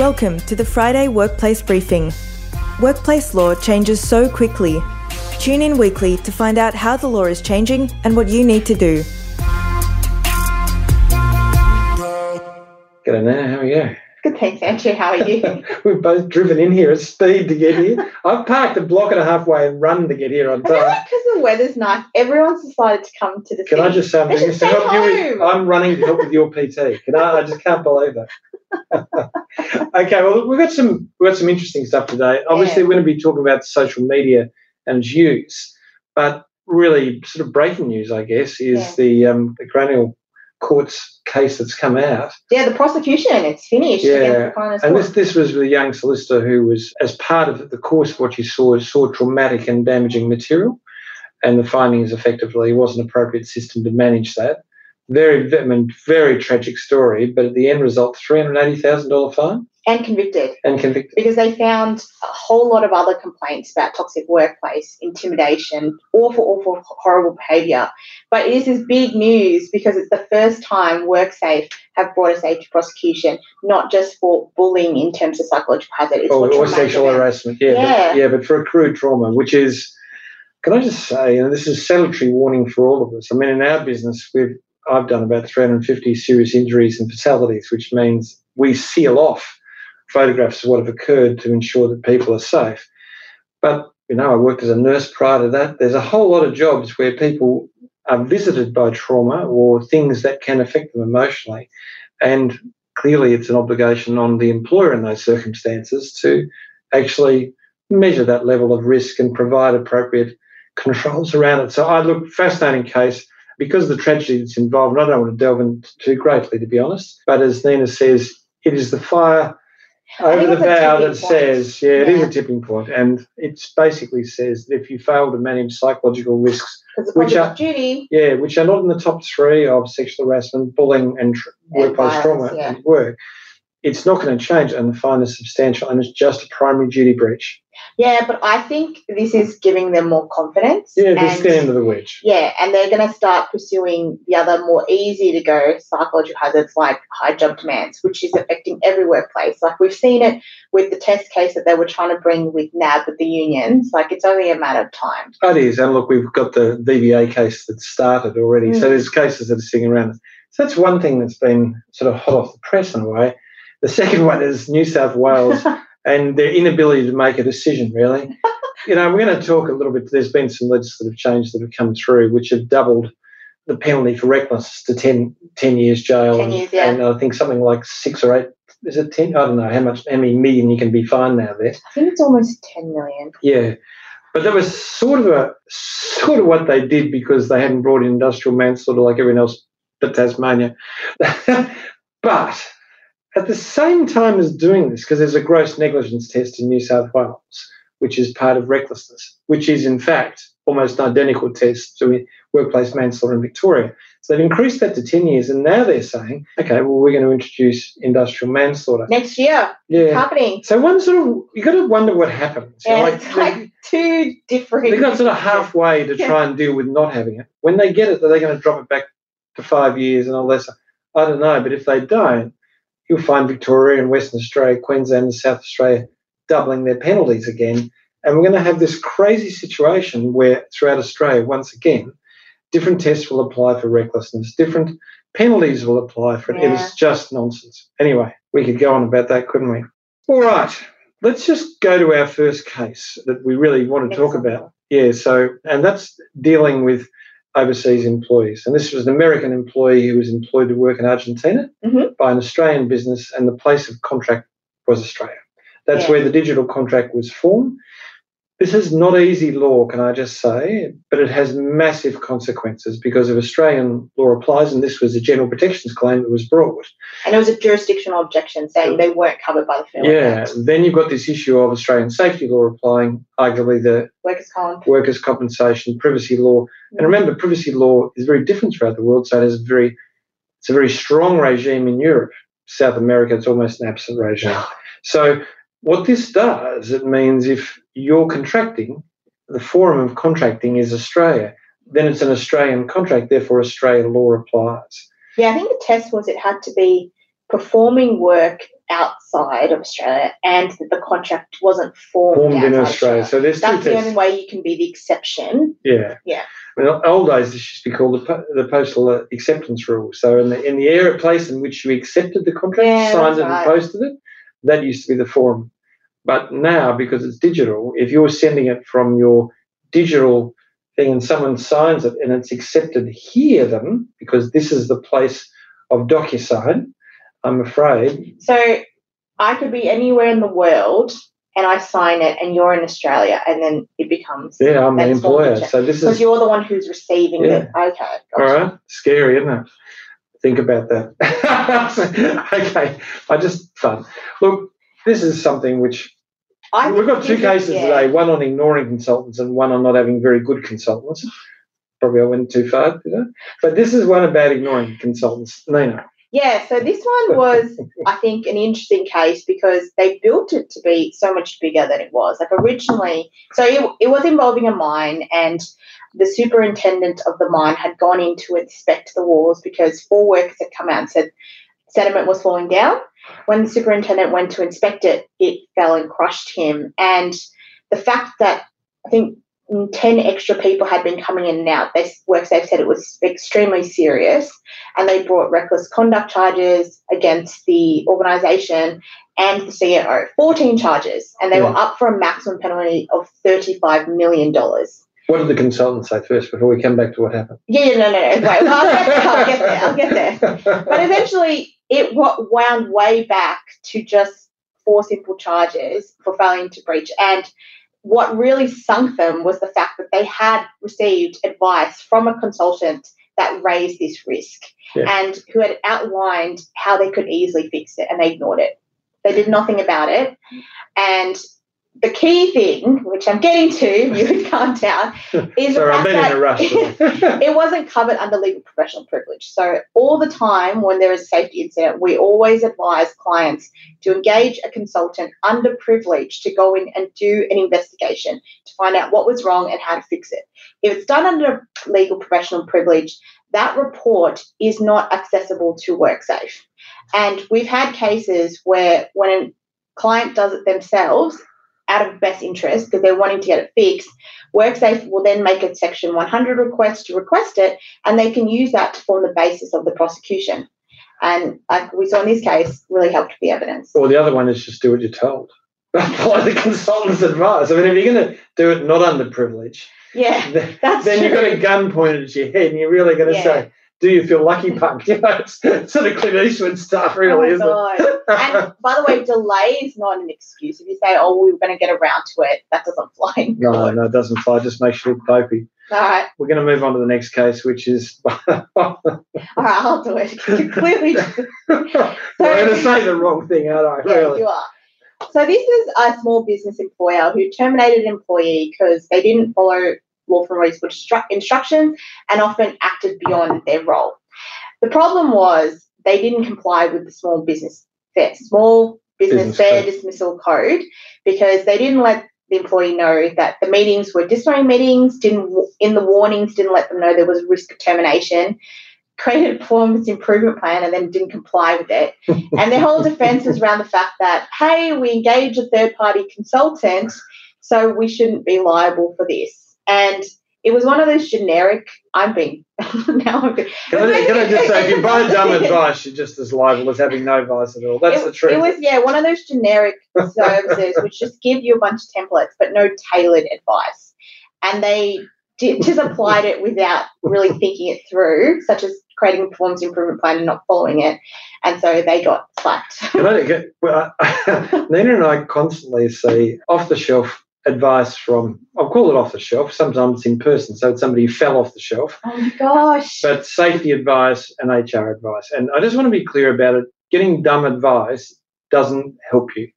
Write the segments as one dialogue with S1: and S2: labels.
S1: Welcome to the Friday Workplace Briefing. Workplace law changes so quickly. Tune in weekly to find out how the law is changing and what you need to do.
S2: G'day, Nina. How are you?
S3: Good, thanks, Andrew. How are you?
S2: We've both driven in here at speed to get here. I've parked a block and a half way and run to get here on time.
S3: because the weather's nice, everyone's decided to come to the
S2: Can
S3: city.
S2: I just say, I'm,
S3: They
S2: doing
S3: should
S2: this to
S3: stay
S2: help you with- I'm running to help with your PT. Can I? I just can't believe that. okay, well, we've got some we've got some interesting stuff today. Obviously,
S3: Yeah.
S2: we're going to be talking about social media and its use, but really, sort of breaking news, I guess, is
S3: Yeah.
S2: the um, the Cranial Courts case that's come out.
S3: Yeah, the prosecution, it's finished
S2: Yeah,
S3: the
S2: And this this was with a young solicitor who was, as part of the course what she saw, saw traumatic and damaging material, and the findings effectively wasn't an appropriate system to manage that. Very, I mean, very tragic story, but at the end result, three hundred eighty thousand dollar fine
S3: and convicted
S2: and convicted.
S3: because they found a whole lot of other complaints about toxic workplace, intimidation, awful, awful, horrible behaviour. But it is this big news because it's the first time WorkSafe have brought a safety prosecution, not just for bullying in terms of psychological hazard, it's
S2: Or, or sexual
S3: events.
S2: harassment, yeah,
S3: Yeah.
S2: But, yeah, but for accrued trauma, which is, can I just say, and this is salutary warning for all of us. I mean, in our business, we've I've done about 350 serious injuries and fatalities, which means we seal off photographs of what have occurred to ensure that people are safe. But you know, I worked as a nurse prior to that. There's a whole lot of jobs where people are visited by trauma or things that can affect them emotionally, and clearly it's an obligation on the employer in those circumstances to actually measure that level of risk and provide appropriate controls around it. So I look fascinating case because of the tragedy that's involved. and I don't want to delve into too greatly, to be honest. But as Nina says, it is the fire over the bow that
S3: point.
S2: says, yeah, it is a tipping point. point, and it basically says that if you fail to manage psychological risks, Which are-
S3: duty
S2: yeah, which are not in the top three of sexual harassment, bullying, and tr-
S3: And
S2: workplace trauma
S3: yeah.
S2: at work, it's not going to change, and the fine is substantial, and it's just a primary duty breach.
S3: Yeah, but I think this is giving them more confidence.
S2: Yeah, this
S3: and,
S2: the end of the wedge.
S3: Yeah, and they're going to start pursuing the other more easy to go psychological hazards like high job demands, which is affecting every workplace. Like we've seen it with the test case that they were trying to bring with NAB with the unions. Like it's only a matter of time.
S2: It is, and look, we've got the VBA case that started already, so
S3: Mm.
S2: there's cases that are sitting around. So that's one thing that's been sort of hot off the press in a way. The second one is New South Wales and their inability to make a decision, really. you know, we're going to talk a little bit. There's been some legislative changes that have come through which have doubled the penalty for recklessness to 10, 10 years jail.
S3: 10
S2: and,
S3: yeah.
S2: and I think something like six or eight, is it 10? I don't know how much, how many million you can be fined now there.
S3: I think it's almost 10 million.
S2: Yeah. But that was sort of a sort of what they did because they hadn't brought in industrial manslaughter like everyone else but Tasmania. but at the same time as doing this, because there's a gross negligence test in New South Wales, which is part of recklessness, which is in fact almost an identical test to workplace manslaughter in Victoria. So they've increased that to 10 years, and now they're saying, okay, well, we're going to introduce industrial manslaughter.
S3: Next year,
S2: Yeah.
S3: it's happening.
S2: So one sort of, you've got to wonder what happens. Know,
S3: And it's like two different.
S2: they got sort of halfway to
S3: Yeah.
S2: try and deal with not having it. When they get it, are they going to drop it back to five years and all that? stuff? I don't know. But if they don't, you'll find Victoria and Western Australia, Queensland and South Australia doubling their penalties again. And we're going to have this crazy situation where throughout Australia, once again, different tests will apply for recklessness, different penalties will apply for it. It
S3: Yeah.
S2: was just nonsense. Anyway, we could go on about that, couldn't we? All right. Let's just go to our first case that we really want to talk about. Yeah, so, and that's dealing with overseas employees. And this was an American employee who was employed to work in Argentina
S3: Mhm.
S2: by an Australian business, and the place of contract was Australia. That's
S3: Yeah.
S2: where the digital contract was formed. This is not easy law, can I just say, but it has massive consequences because if Australian law applies, and this was a general protections claim that was brought,
S3: And it was a jurisdictional objection saying they weren't covered by the Fair Work
S2: yeah,
S3: Act.
S2: then you've got this issue of Australian safety law applying, arguably the
S3: Workers' comp.
S2: workers' compensation, privacy law. And remember, privacy law is very different throughout the world, so it has a very, it's a very strong regime in Europe. South America, it's almost an absent regime. So what this does, it means if you're contracting, the forum of contracting is Australia, then it's an Australian contract, therefore Australian law applies.
S3: Yeah, I think the test was it had to be performing work outside of Australia and that the contract wasn't formed,
S2: Formed in
S3: outside
S2: Australia. So there's two
S3: That's the
S2: tests.
S3: only way you can be the exception.
S2: Yeah.
S3: Yeah.
S2: In the old days, this used to be called the, the postal acceptance rule. So in the in the area place in which you accepted the contract,
S3: Yeah,
S2: signed it,
S3: right.
S2: and posted it, that used to be the form. But now, because it's digital, if you're sending it from your digital thing and someone signs it and it's accepted here, then because this is the place of DocuSign, I'm afraid.
S3: So I could be anywhere in the world and I sign it and you're in Australia and then it becomes
S2: Yeah, I'm the employer. So this is because
S3: you're the one who's receiving
S2: Yeah.
S3: it. Okay.
S2: All
S3: gotcha.
S2: right, scary, isn't it? Think about that. okay, I just fun. Look, this is something which
S3: I
S2: we've got two cases
S3: yeah.
S2: today: one on ignoring consultants, and one on not having very good consultants. Probably I went too far, did I? But this is one about ignoring consultants. Nina,
S3: Yeah, so this one was, I think, an interesting case because they built it to be so much bigger than it was. Like originally, so it, it was involving a mine, and the superintendent of the mine had gone in to inspect the walls because four workers had come out and said sediment was falling down. When the superintendent went to inspect it, it fell and crushed him. And the fact that I think 10 extra people had been coming in and out, they WorkSafe said it was extremely serious and they brought reckless conduct charges against the organisation and the CEO, 14 charges, and they
S2: Yeah.
S3: were up for a maximum penalty of $35 million.
S2: What did the consultant say first before we come back to what happened?
S3: Yeah, yeah, no, no, no. Wait, well, I'll, get, I'll get there. I'll get there. But eventually, it wound way back to just four simple charges for failing to breach. And what really sunk them was the fact that they had received advice from a consultant that raised this risk
S2: Yeah.
S3: and who had outlined how they could easily fix it, and they ignored it. They did nothing about it. And the key thing, which I'm getting to, you would calm down, is
S2: Sorry, I've been
S3: that
S2: in a rush.
S3: it wasn't covered under legal professional privilege. So all the time when there is a safety incident, we always advise clients to engage a consultant under privilege to go in and do an investigation to find out what was wrong and how to fix it. If it's done under legal professional privilege, that report is not accessible to WorkSafe. And we've had cases where when a client does it themselves out of best interest because they're wanting to get it fixed, WorkSafe will then make a Section 100 request to request it, and they can use that to form the basis of the prosecution. And like we saw in this case, really helped the evidence.
S2: Or the other one is just do what you're told. Follow the consultant's advice. I mean, if you're going to do it not under privilege,
S3: Yeah,
S2: then,
S3: that's
S2: then you've got a gun pointed at your head and you're really going to
S3: Yeah.
S2: say, do you feel lucky, punk? You know, it's sort of Clint Eastwood stuff, really,
S3: oh
S2: isn't
S3: my
S2: it?
S3: God. and by the way, delay is not an excuse. If you say, "Oh, we were going to get around to it," that doesn't fly.
S2: no, no, it doesn't fly. It just makes you look dopey.
S3: All right,
S2: We're going to move on to the next case, which is.
S3: all right, I'll do it. You clearly,
S2: I'm going to say the wrong thing, aren't I?
S3: yeah,
S2: Really?
S3: you are. So this is a small business employer who terminated an employee because they didn't follow lawful and reasonable instru- instructions and often acted beyond their role. The problem was they didn't comply with the small business fair, small business,
S2: Business
S3: fair
S2: code.
S3: dismissal code because they didn't let the employee know that the meetings were disciplinary meetings, didn't in the warnings didn't let them know there was risk of termination, created a performance improvement plan and then didn't comply with it. and their whole defense was around the fact that, hey, we engaged a third party consultant, so we shouldn't be liable for this. And it was one of those generic, I'm being, now I'm being,
S2: Can I, can I just say, if you buy dumb advice, you're just as liable as having no advice at all. That's
S3: it,
S2: the truth.
S3: It was yeah, one of those generic services which just give you a bunch of templates but no tailored advice, and they did, just applied it without really thinking it through, such as creating a performance improvement plan and not following it, and so they got slapped.
S2: Can I well, Nina and I constantly see off the shelf advice from, I'll call it off the shelf, sometimes it's in person, so it's somebody who fell off the shelf,
S3: oh my gosh!
S2: but safety advice and HR advice. And I just want to be clear about it. Getting dumb advice doesn't help you,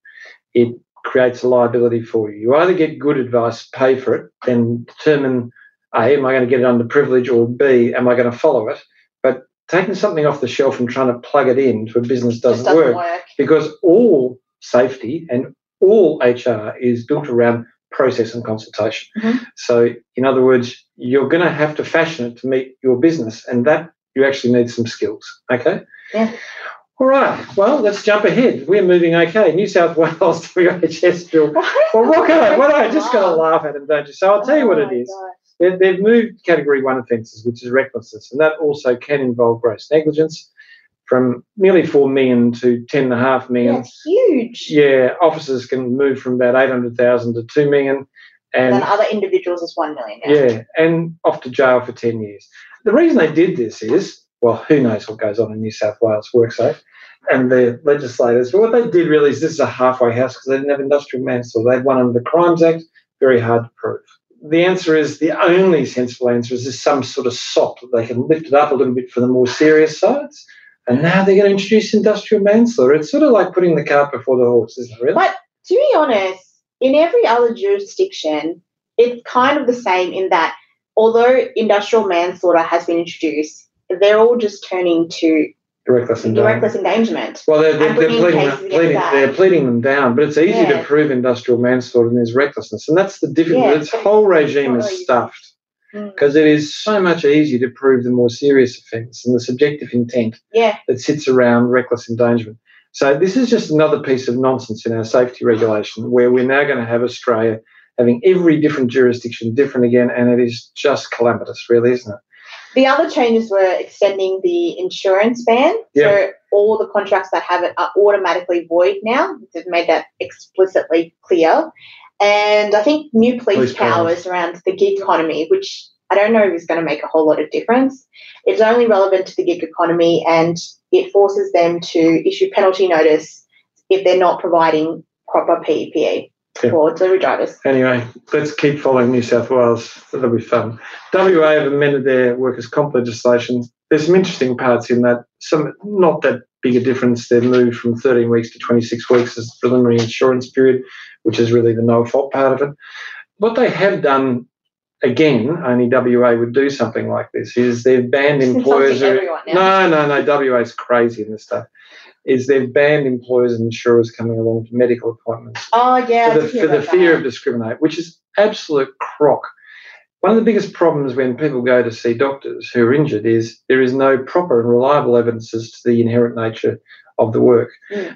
S2: it creates a liability for you. You either get good advice, pay for it, and determine A, am I going to get it under privilege, or B, am I going to follow it? But taking something off the shelf and trying to plug it into a business doesn't,
S3: doesn't
S2: work
S3: work.
S2: because all safety and all HR is built around process and consultation.
S3: Mhm.
S2: So, in other words, you're going to have to fashion it to meet your business, and that you actually need some skills. Okay.
S3: Yeah.
S2: All right. Well, let's jump ahead. We're moving okay. New South Wales WHS bill. Well, what can I? What I just got to laugh at them, don't you? So I'll tell you what
S3: Oh
S2: it
S3: my
S2: is. They've moved category one offences, which is recklessness, and that also can involve gross negligence, from nearly four million to ten and a half million.
S3: huge.
S2: Yeah, officers can move from about eight hundred thousand to two million,
S3: And
S2: and
S3: then other individuals is one million. now.
S2: yeah, and off to jail for ten years. The reason they did this is, well, who knows what goes on in New South Wales WorkSafe eh? and the legislators. But what they did really is this is a halfway house because they didn't have industrial manslaughter. They had one under the Crimes Act, very hard to prove. The answer is the only sensible answer is there's some sort of sop that they can lift it up a little bit for the more serious sides. And now they're going to introduce industrial manslaughter. It's sort of like putting the cart before the horse, isn't it? Really?
S3: But to be honest, in every other jurisdiction, it's kind of the same in that although industrial manslaughter has been introduced, they're all just turning to
S2: Reckless and dangerous.
S3: reckless endangerment.
S2: Well, they're, they're, they're, pleading,
S3: cases
S2: pleading, they're pleading them down, but it's easy to prove industrial manslaughter and there's recklessness. And that's the difficulty.
S3: Yeah,
S2: this whole regime is stuffed.
S3: Mm.
S2: because it is so much easier to prove the more serious offence and the subjective intent
S3: Yeah,
S2: that sits around reckless endangerment. So this is just another piece of nonsense in our safety regulation where we're now going to have Australia having every different jurisdiction different again, and it is just calamitous, really, isn't it?
S3: the other changes were extending the insurance ban.
S2: Yeah.
S3: So all the contracts that have it are automatically void now. They've made that explicitly clear. And I think new police,
S2: Police
S3: powers around the gig economy, which I don't know if is going to make a whole lot of difference. It's only relevant to the gig economy and it forces them to issue penalty notice if they're not providing proper PPE
S2: Yeah.
S3: for delivery drivers.
S2: Anyway, let's keep following New South Wales. That'll be fun. WA have amended their workers' comp legislation. There's some interesting parts in that. Some not that big a difference. They've moved from 13 weeks to 26 weeks as the preliminary insurance period, which is really the no fault part of it. What they have done, again, only WA would do something like this, is they've banned employers. who- no, no, no. WA's crazy in this stuff. Is they've banned employers and insurers coming along to medical appointments
S3: Oh, yeah.
S2: For the, for the fear
S3: that.
S2: of discriminate, which is absolute crock. One of the biggest problems when people go to see doctors who are injured is there is no proper and reliable evidence as to the inherent nature of the work,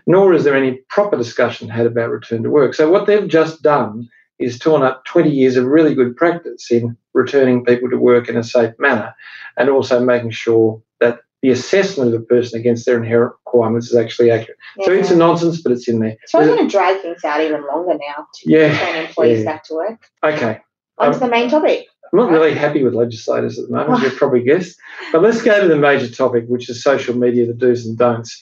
S2: nor is there any proper discussion had about return to work. So what they've just done is torn up 20 years of really good practice in returning people to work in a safe manner and also making sure that the assessment of a person against their inherent requirements is actually accurate. So it's a nonsense, but it's in there.
S3: So I'm going to drag things out even longer now to
S2: Yeah,
S3: return employees
S2: yeah.
S3: back to work.
S2: Okay.
S3: On to
S2: Um,
S3: the main topic.
S2: I'm not really happy with legislators at the moment, you've probably guessed. But let's go to the major topic, which is social media, the do's and don'ts.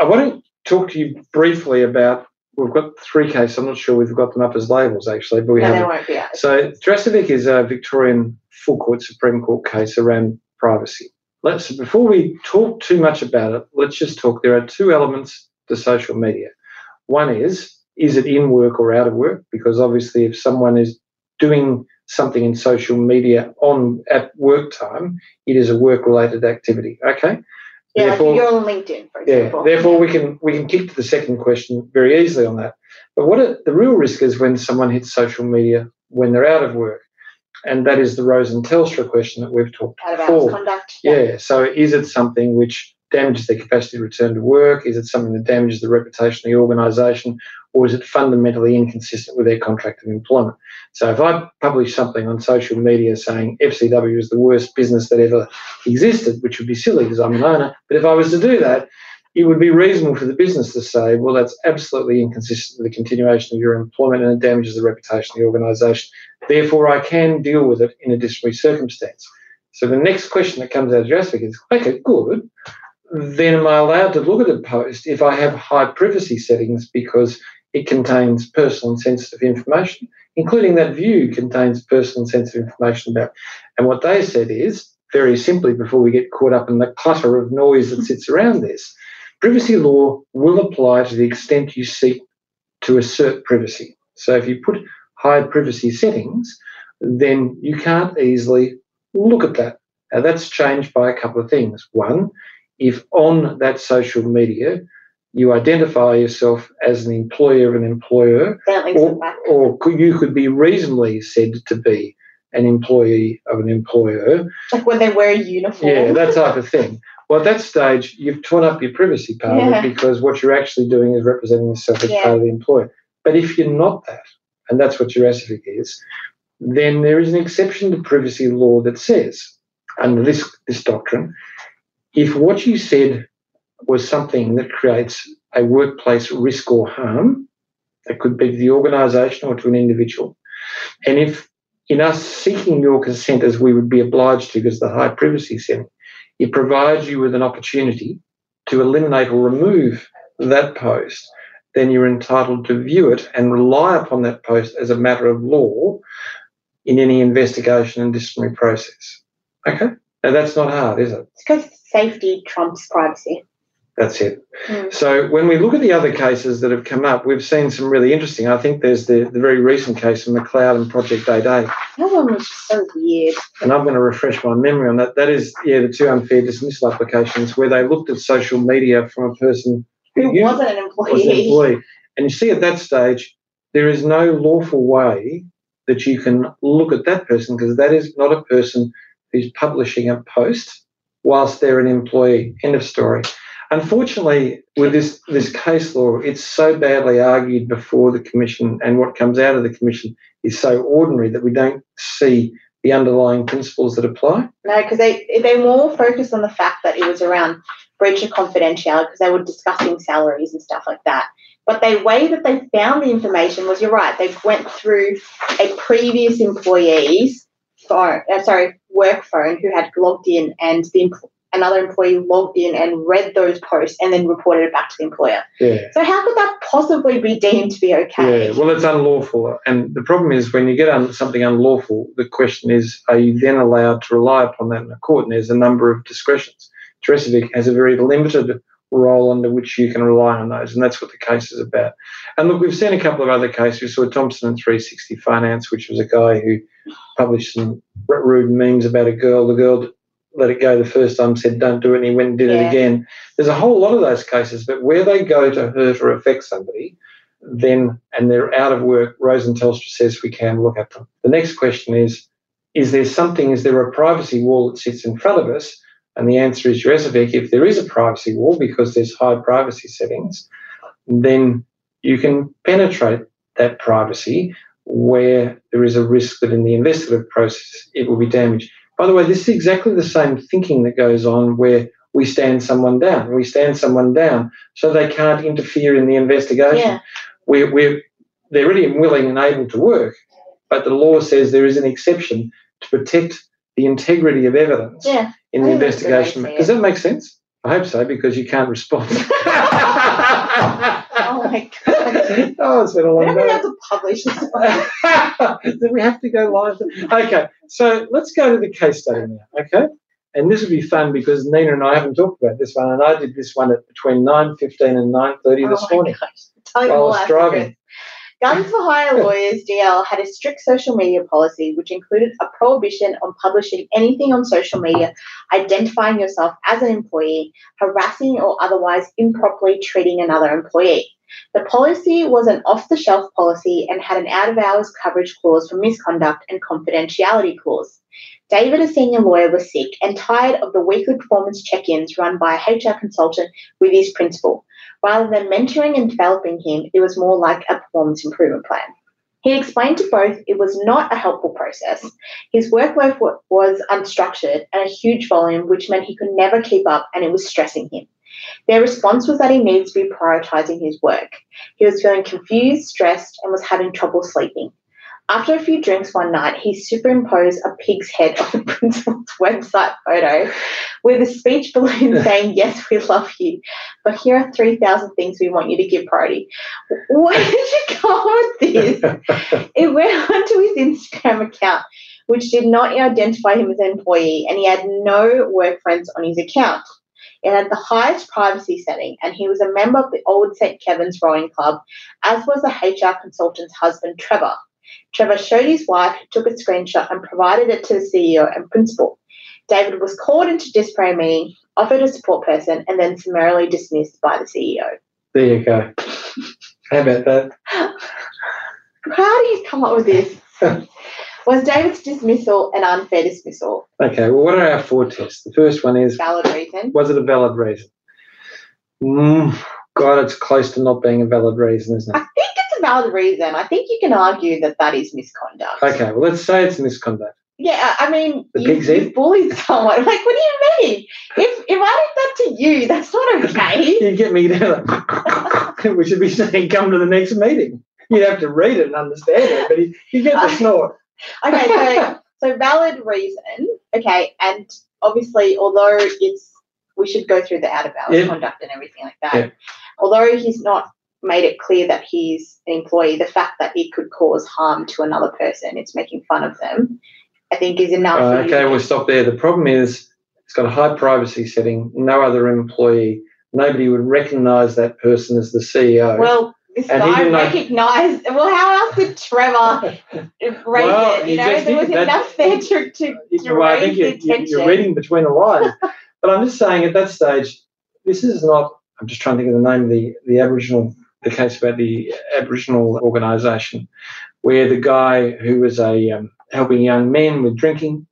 S2: I want to talk to you briefly about. We've got three cases. I'm not sure we've got them up as labels actually, but we
S3: no,
S2: haven't.
S3: they won't.
S2: So Drasovic is a Victorian full court Supreme Court case around privacy. Let's before we talk too much about it, let's just talk. There are two elements to social media. One is is it in work or out of work? Because obviously, if someone is doing something in social media on at work time, it is a work related activity. Okay.
S3: Yeah,
S2: Therefore-
S3: you're on LinkedIn, for example.
S2: yeah, therefore we can we can kick to the second question very easily on that. But what it, the real risk is when someone hits social media when they're out of work, and that is the Rose and Telstra question that we've talked
S3: out
S2: before.
S3: conduct.
S2: Yeah. So is it something which damages their capacity to return to work? Is it something that damages the reputation of the organisation? Or is it fundamentally inconsistent with their contract of employment? So if I publish something on social media saying FCW is the worst business that ever existed, which would be silly because I'm an owner, but if I was to do that, it would be reasonable for the business to say, well, that's absolutely inconsistent with the continuation of your employment and it damages the reputation of the organisation. Therefore, I can deal with it in a disciplinary circumstance. So the next question that comes out of Jurassic is, okay, good. Then am I allowed to look at a post if I have high privacy settings because it contains personal and sensitive information, including that view contains personal and sensitive information about. And what they said is, very simply, before we get caught up in the clutter of noise that sits around this, privacy law will apply to the extent you seek to assert privacy. So if you put high privacy settings, then you can't easily look at that. Now, that's changed by a couple of things. One, if on that social media you identify yourself as an employer of an employer, or, or could, you could be reasonably said to be an employee of an employer,
S3: Like when they wear a uniform.
S2: yeah, that type of thing. Well, at that stage, you've torn up your privacy part of
S3: Yeah.
S2: it because what you're actually doing is representing yourself as
S3: Yeah.
S2: part of the employer. But if you're not that, and that's what your ASIC is, then there is an exception to privacy law that says, under this, this doctrine, if what you said was something that creates a workplace risk or harm, that could be to the organisation or to an individual, and if in us seeking your consent as we would be obliged to because the high privacy setting, it provides you with an opportunity to eliminate or remove that post, then you're entitled to view it and rely upon that post as a matter of law in any investigation and disciplinary process. Okay? Now that's not hard, is it?
S3: It's because safety trumps privacy.
S2: That's it.
S3: Mm.
S2: So when we look at the other cases that have come up, we've seen some really interesting. I think there's the, the very recent case of McLeod and Project 8A.
S3: That one was so weird.
S2: and I'm going to refresh my memory on that. That is, yeah, the two unfair dismissal applications where they looked at social media from a person
S3: Who wasn't an employee.
S2: was an
S3: employee.
S2: And you see at that stage, there is no lawful way that you can look at that person because that is not a person who's publishing a post whilst they're an employee. End of story. Unfortunately, with this, this case law, it's so badly argued before the commission, and what comes out of the commission is so ordinary that we don't see the underlying principles that apply.
S3: No, because they they more focused on the fact that it was around breach of confidentiality because they were discussing salaries and stuff like that. But the way that they found the information was, you're right, they went through a previous employee's phone, uh, sorry, work phone who had logged in, and the another employee logged in and read those posts and then reported it back to the employer.
S2: Yeah.
S3: So how could that possibly be deemed to be okay?
S2: Yeah, well, it's unlawful. And the problem is when you get on something unlawful, the question is, are you then allowed to rely upon that in a court? And there's a number of discretions. Teresovic has a very limited role under which you can rely on those, and that's what the case is about. And look, we've seen a couple of other cases. We saw Thompson and 360 Finance, which was a guy who published some rude memes about a girl. The girl let it go the first time, said, don't do it, and he went and did it again. There's a whole lot of those cases, but where they go to hurt or affect somebody, then and they're out of work, Rose and Telstra says we can look at them. The next question is, is there something, is there a privacy wall that sits in front of us? And the answer is Resovic, if there is a privacy wall because there's high privacy settings, then you can penetrate that privacy where there is a risk that in the investigative process it will be damaged. By the way, this is exactly the same thinking that goes on where we stand someone down. We stand someone down so they can't interfere in the investigation
S3: Yeah.
S2: we're, we're they're ready and willing and able to work, but the law says there is an exception to protect the integrity of evidence
S3: Yeah.
S2: in the
S3: think that's a good way to
S2: investigation. Does that make sense? I hope so because you can't respond.
S3: Oh my god.
S2: oh, it's been a
S3: We
S2: long day.
S3: have to publish this one.
S2: We have to go live? Okay, so let's go to the case study now. Okay, and this will be fun because Nina and I haven't talked about this one, and I did this one at between nine fifteen and nine thirty oh this
S3: oh my
S2: morning.
S3: gosh.
S2: While I was driving.
S3: Guns for Hire Lawyers DL had a strict social media policy which included a prohibition on publishing anything on social media identifying yourself as an employee, harassing or otherwise improperly treating another employee. The policy was an off the shelf policy and had an out of hours coverage clause for misconduct and confidentiality clause. David, a senior lawyer, was sick and tired of the weekly performance check ins run by a HR consultant with his principal. Rather than mentoring and developing him, it was more like a performance improvement plan. He explained to both it was not a helpful process. His workload was unstructured and a huge volume, which meant he could never keep up and it was stressing him. Their response was that he needs to be prioritizing his work. He was feeling confused, stressed, and was having trouble sleeping. After a few drinks one night, he superimposed a pig's head on the principal's website photo with a speech balloon saying, Yes, we love you, but here are 3,000 things we want you to give priority. Where did you come with this? It went onto his Instagram account, which did not identify him as an employee, and he had no work friends on his account. It had the highest privacy setting, and he was a member of the Old St. Kevin's Rowing Club, as was the HR consultant's husband, Trevor. Trevor showed his wife, took a screenshot and provided it to the CEO and principal. David was called into disciplinary meeting, offered a support person, and then summarily dismissed by the CEO.
S2: There you go. How about that?
S3: How do you come up with this? Was David's dismissal an unfair dismissal?
S2: Okay, well, what are our four tests? The first one is
S3: Valid reason.
S2: was it a valid reason? Mm, God, it's close to not being a valid reason, isn't it?
S3: I think it's a valid reason. I think you can argue that that is misconduct.
S2: Okay, well, let's say it's misconduct.
S3: Yeah, I mean,
S2: The
S3: you, you bullied someone. Like, what do you mean? If if I did that to you, that's not okay.
S2: You get me down. we should be saying, come to the next meeting. You'd have to read it and understand it, but you, you get the snort.
S3: Okay, so so valid reason. Okay, and obviously, although it's we should go through the out of hours
S2: Yeah.
S3: conduct and everything like that.
S2: Yeah.
S3: Although he's not made it clear that he's an employee, the fact that it could cause harm to another person, it's making fun of them. I think is enough.
S2: Uh, okay, we'll stop there. The problem is it's got a high privacy setting. No other employee, nobody would recognise that person as the CEO.
S3: Well,
S2: he
S3: guy
S2: didn't know-
S3: Well, how else did Trevor rate
S2: Well,
S3: it?
S2: he
S3: You know, there was.
S2: That-
S3: enough there to, to, to
S2: well, I think
S3: raise
S2: you,
S3: the
S2: you,
S3: attention.
S2: you're reading between the lines. but I'm just saying, at that stage, this is not. I'm just trying to think of the name of the the Aboriginal, the case about the Aboriginal organisation, where the guy who was a um, helping young men with drinking,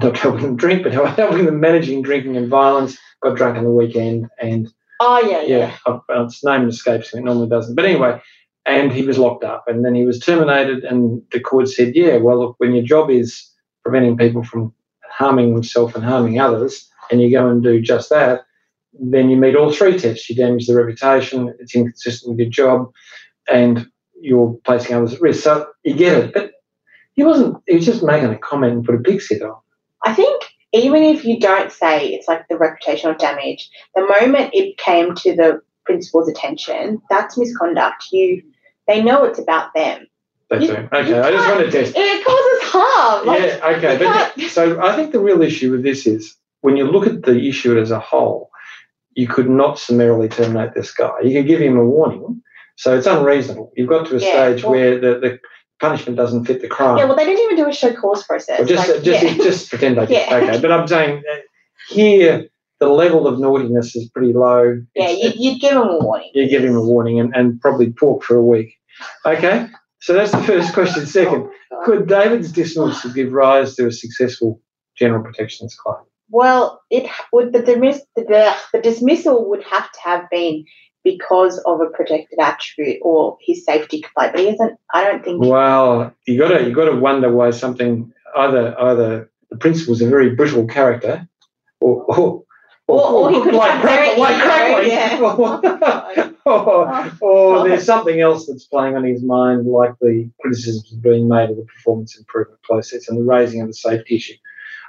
S2: not helping them drink, but helping them managing drinking and violence, got drunk on the weekend and
S3: oh yeah, yeah.
S2: yeah, uh, uh, its name escapes me. It normally doesn't. But anyway, and he was locked up, and then he was terminated. And the court said, "Yeah, well, look, when your job is preventing people from harming themselves and harming others, and you go and do just that, then you meet all three tests. You damage the reputation. It's inconsistent with your job, and you're placing others at risk. So you get it, but." He wasn't. He was just making a comment and put a big sit on.
S3: I think even if you don't say it's like the reputational damage, the moment it came to the principal's attention, that's misconduct. You, they know it's about them.
S2: That
S3: You-
S2: too. Okay, I just want to test.
S3: It causes harm. Like,
S2: yeah, okay. But
S3: can't-
S2: so I think the real issue with this is when you look at the issue as a whole, you could not summarily terminate this guy. You could give him a warning. So it's unreasonable. You've got to a
S3: Yeah,
S2: stage
S3: well-
S2: where the, the punishment doesn't fit the crime.
S3: yeah, well, they didn't even do a show cause process.
S2: Well, just,
S3: like,
S2: just,
S3: yeah.
S2: just pretend did.
S3: Yeah.
S2: Okay, but I'm saying uh, here the level of naughtiness is pretty low.
S3: yeah,
S2: It's-
S3: you, you'd give them a warning.
S2: you give him a warning and, and probably pork for a week. Okay, so that's the first question. Second, could David's dismissal give rise to a successful general protections claim?
S3: Well, it would the, dismiss, the the dismissal would have to have been because of a protected attribute or his safety complaint, but he isn't. I don't think.
S2: Well, you got to you got to wonder why something either either the principal's a very brittle character, or or,
S3: Or- or he could
S2: like
S3: have
S2: crack,
S3: very
S2: like
S3: ego,
S2: crackling, or, or there's something else that's playing on his mind, like the criticisms being made of the performance improvement process and the raising of the safety issue.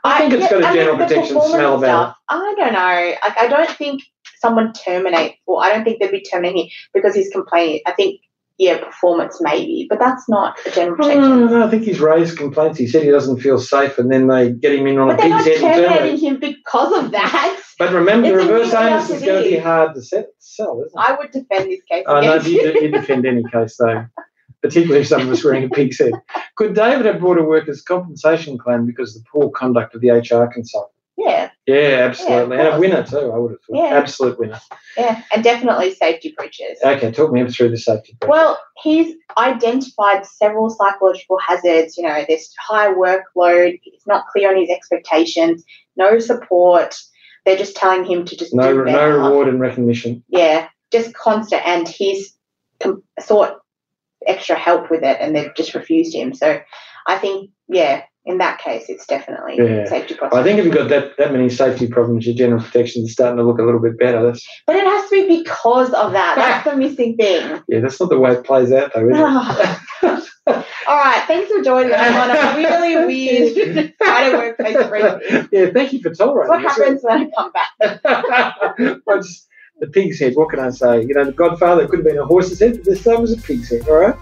S2: I think it's got a general protection smell about
S3: I don't know. Like, I don't think someone terminate. Well, I don't think they'd be terminating because he's complaining. I think yeah, performance maybe, but that's not a general protection.
S2: Mm, no, I think he's raised complaints. He said he doesn't feel safe, and then they get him in on
S3: But
S2: a
S3: they're not
S2: pig's head
S3: terminating him because of that.
S2: But remember, the
S3: It's
S2: reverse onus is going to be hard to set, sell, isn't it?
S3: I would defend this case
S2: I
S3: know
S2: you,
S3: you.
S2: defend any case, though, particularly if some of us wearing a pig's head. Could David have brought a workers' compensation claim because of the poor conduct of the HR consultant?
S3: Yeah,
S2: Yeah, absolutely.
S3: Yeah,
S2: and a winner, too, I would have thought.
S3: Yeah.
S2: Absolute winner.
S3: yeah, and definitely safety breaches.
S2: Okay, talk me through the safety. breach.
S3: Well, he's identified several psychological hazards. You know, there's high workload. It's not clear on his expectations. No support. They're just telling him to just
S2: no, no reward and recognition.
S3: Yeah, just constant. And he's sought extra help with it, and they've just refused him. So, I think, yeah, in that case, it's definitely
S2: Yeah.
S3: safety
S2: I think if you've got that, that many safety problems, your general protection is starting to look a little bit better. That's,
S3: but it has to be because of that. That's the missing thing.
S2: yeah, that's not the way it plays out, though, is it?
S3: All right, thanks for joining us I'm on a really weird Friday workplace briefing.
S2: yeah, thank you for tolerating.
S3: What happens when I come back?
S2: The pig's head. What can I say? You know, the Godfather could have been a horse's head, but this time was a pig's head. All right.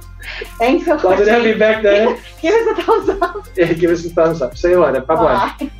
S3: Thanks for
S2: Glad to have you back there.
S3: Give us a thumbs up.
S2: Yeah, give us a thumbs up. See you later. Bye bye.
S3: Bye.